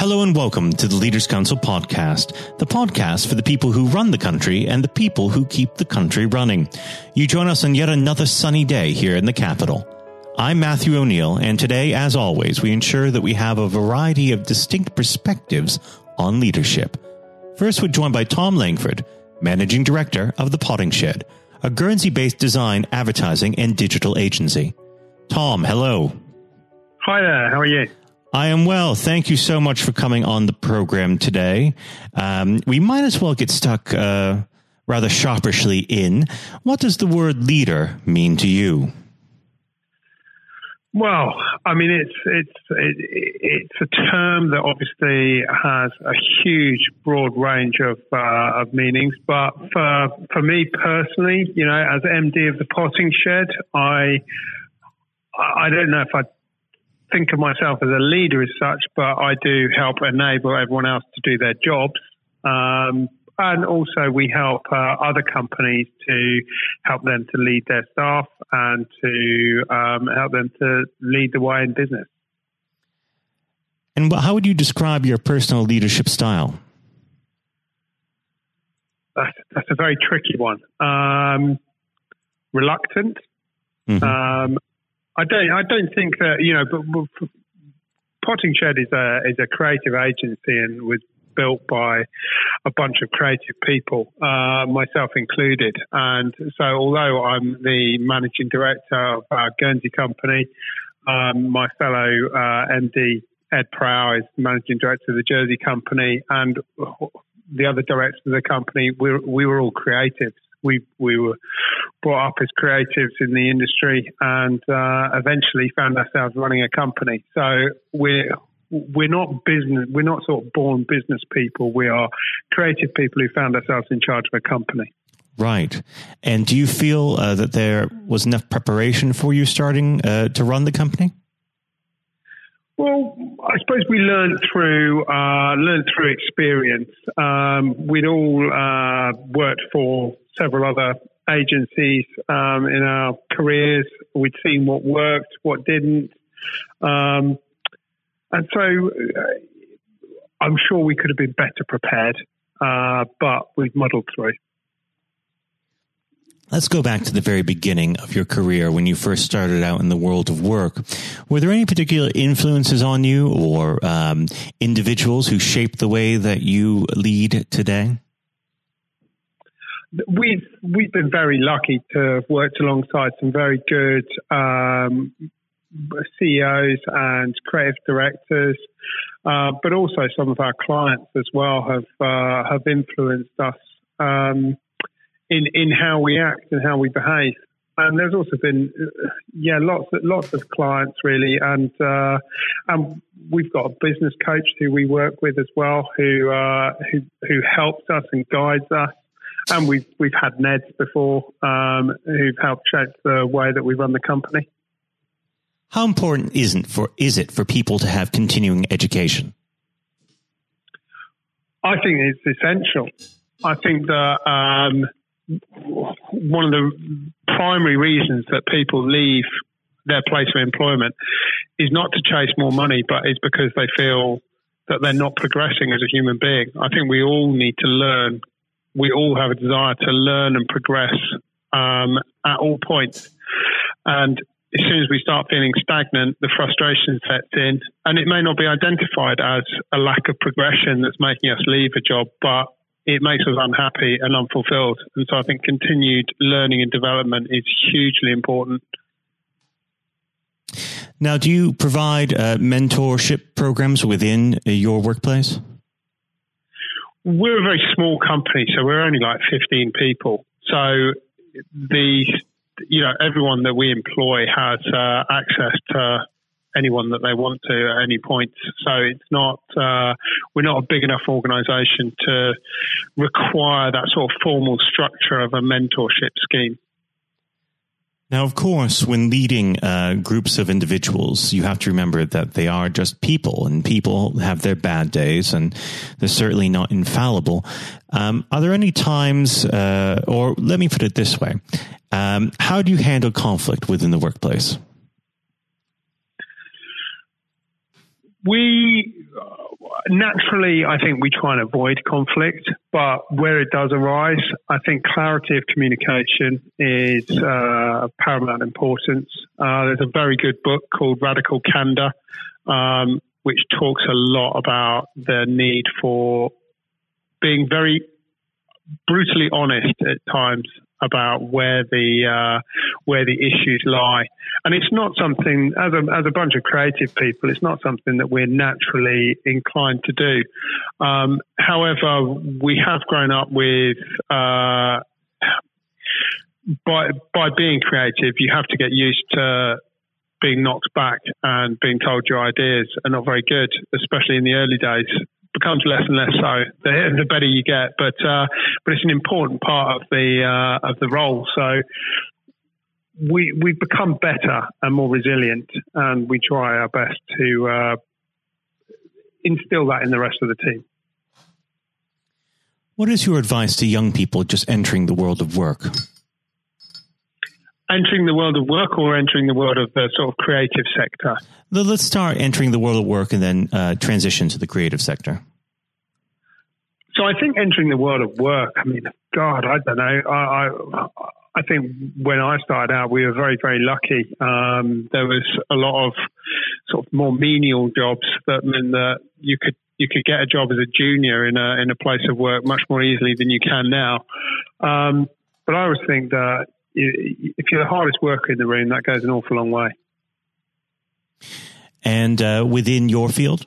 Hello and welcome to the Leaders Council podcast, the podcast for the people who run the country and the people who keep the country running. You join us on yet another sunny day here in the capital. I'm Matthew O'Neill, and today, as always, we ensure that we have a variety of distinct perspectives on leadership. First, we're joined by Tom Langford, Managing Director of The Potting Shed, a Guernsey based design, advertising, and digital agency. Tom, hello. Hi there, how are you? I am well. Thank you so much for coming on the program today. Um, we might as well get stuck uh, rather sharpishly in. What does the word leader mean to you? Well, I mean, it's it's it, it's a term that obviously has a huge, broad range of uh, of meanings. But for for me personally, you know, as MD of the Potting Shed, I I don't know if I think of myself as a leader as such, but I do help enable everyone else to do their jobs. Um, and also, we help uh, other companies to help them to lead their staff and to um, help them to lead the way in business. And how would you describe your personal leadership style? That's, that's a very tricky one. Um, reluctant. Mm-hmm. Um, I don't. I don't think that you know. But, but Potting Shed is a is a creative agency and was built by a bunch of creative people, uh, myself included. And so, although I'm the managing director of our Guernsey company, um, my fellow uh, MD Ed Prow is managing director of the Jersey company, and the other directors of the company, we we were all creatives we we were brought up as creatives in the industry and uh, eventually found ourselves running a company. So we're we're not business. We're not sort of born business people. We are creative people who found ourselves in charge of a company. Right. And do you feel uh, that there was enough preparation for you starting uh, to run the company? Well, I suppose we learned through uh, learned through experience. Um, we'd all uh, worked for several other agencies um, in our careers. We'd seen what worked, what didn't, um, and so uh, I'm sure we could have been better prepared, uh, but we've muddled through. Let's go back to the very beginning of your career when you first started out in the world of work. Were there any particular influences on you or um, individuals who shaped the way that you lead today? We've we've been very lucky to have worked alongside some very good um, CEOs and creative directors, uh, but also some of our clients as well have uh, have influenced us. Um, in in how we act and how we behave. And there's also been, yeah, lots of, lots of clients really, and uh, and we've got a business coach who we work with as well, who uh, who who helps us and guides us. And we've we've had NEDs before um, who've helped shape the way that we run the company. How important isn't for is it for people to have continuing education? I think it's essential. I think that um, one of the primary reasons that people leave their place of employment is not to chase more money, but it's because they feel that they're not progressing as a human being. I think we all need to learn. We all have a desire to learn and progress um, at all points. And as soon as we start feeling stagnant, the frustration sets in. And it may not be identified as a lack of progression that's making us leave a job, but it makes us unhappy and unfulfilled. And so I think continued learning and development is hugely important. Now, do you provide uh, mentorship programs within uh, your workplace? We're a very small company, so we're only like 15 people. So the you know everyone that we employ has uh, access to anyone that they want to at any point. So it's not uh, we're not a big enough organisation to require that sort of formal structure of a mentorship scheme. Now, of course, when leading uh, groups of individuals, you have to remember that they are just people, and people have their bad days, and they're certainly not infallible. Um, are there any times, uh, or let me put it this way: um, How do you handle conflict within the workplace? We naturally, I think we try and avoid conflict, but where it does arise, I think clarity of communication is uh, paramount importance. Uh, there's a very good book called Radical Candor, um, which talks a lot about the need for being very brutally honest at times about where the uh, where the issues lie. And it's not something as a as a bunch of creative people, it's not something that we're naturally inclined to do. Um, however, we have grown up with. Uh, by by being creative, you have to get used to being knocked back and being told your ideas are not very good, especially in the early days becomes less and less so the, the better you get. But uh, but it's an important part of the uh, of the role. So we we've become better and more resilient, and we try our best to uh, instill that in the rest of the team. What is your advice to young people just entering the world of work? Entering the world of work or entering the world of the sort of creative sector? Let's start entering the world of work and then uh, transition to the creative sector. So I think entering the world of work, I mean, God, I don't know. I, I, I think when I started out, we were very, very lucky. Um, there was a lot of sort of more menial jobs that meant that you could you could get a job as a junior in a in a place of work much more easily than you can now. Um, but I always think that if you're the hardest worker in the room, that goes an awful long way. And uh, within your field?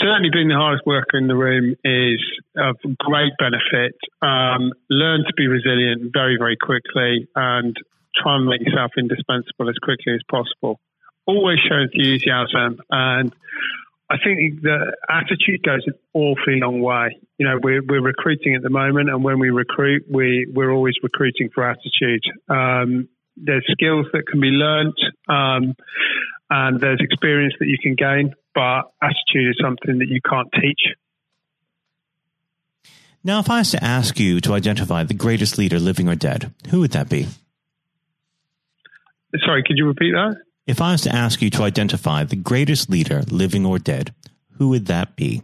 Certainly, being the hardest worker in the room is of great benefit. Um, learn to be resilient very, very quickly and try and make yourself indispensable as quickly as possible. Always show enthusiasm. And I think the attitude goes an awfully long way. You know, we're, we're recruiting at the moment, and when we recruit, we, we're always recruiting for attitude. Um, there's skills that can be learnt, um, and there's experience that you can gain, but attitude is something that you can't teach. Now, if I was to ask you to identify the greatest leader, living or dead, who would that be? Sorry, could you repeat that? If I was to ask you to identify the greatest leader, living or dead, who would that be?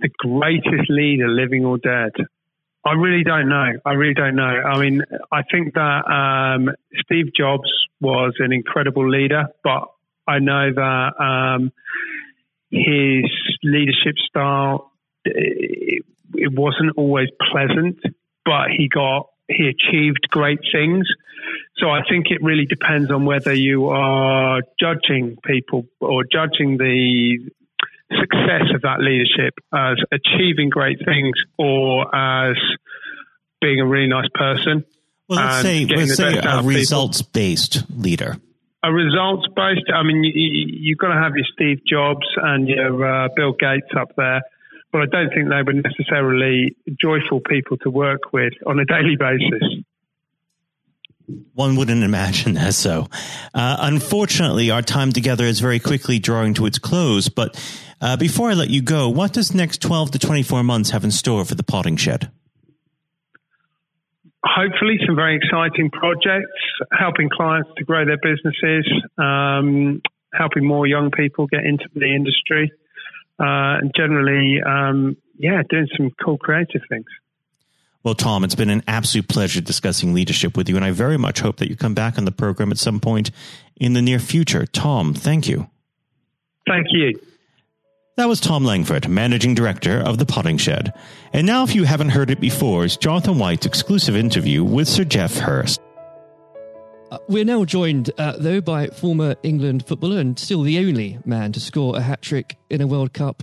The greatest leader, living or dead. I really don't know. I really don't know. I mean, I think that um, Steve Jobs was an incredible leader, but I know that um, his leadership style it, it wasn't always pleasant, but he got he achieved great things. So I think it really depends on whether you are judging people or judging the success of that leadership as achieving great things or as being a really nice person. Well, let's say, let's say a results based leader. A results based. I mean, you, have got to have your Steve Jobs and your uh, Bill Gates up there, but I don't think they were necessarily joyful people to work with on a daily basis. One wouldn't imagine that so. Uh, unfortunately, our time together is very quickly drawing to its close. But uh, before I let you go, what does next 12 to 24 months have in store for the potting shed? Hopefully, some very exciting projects, helping clients to grow their businesses, um, helping more young people get into the industry, uh, and generally, um, yeah, doing some cool creative things. Well, Tom, it's been an absolute pleasure discussing leadership with you, and I very much hope that you come back on the program at some point in the near future. Tom, thank you. Thank you. That was Tom Langford, Managing Director of The Potting Shed. And now, if you haven't heard it before, is Jonathan White's exclusive interview with Sir Geoff Hurst. Uh, we're now joined, uh, though, by former England footballer and still the only man to score a hat trick in a World Cup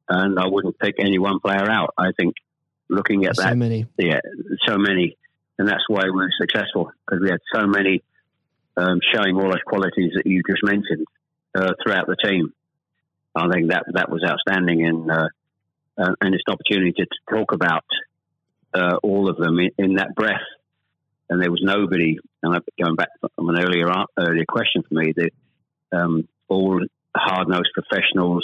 and I wouldn't pick any one player out. I think looking at that, so many, yeah, so many, and that's why we were successful because we had so many um, showing all those qualities that you just mentioned uh, throughout the team. I think that that was outstanding, and uh, uh, and it's an opportunity to, talk about uh, all of them in, in, that breath. And there was nobody. And going back from an earlier earlier question for me, that um, all hard nosed professionals,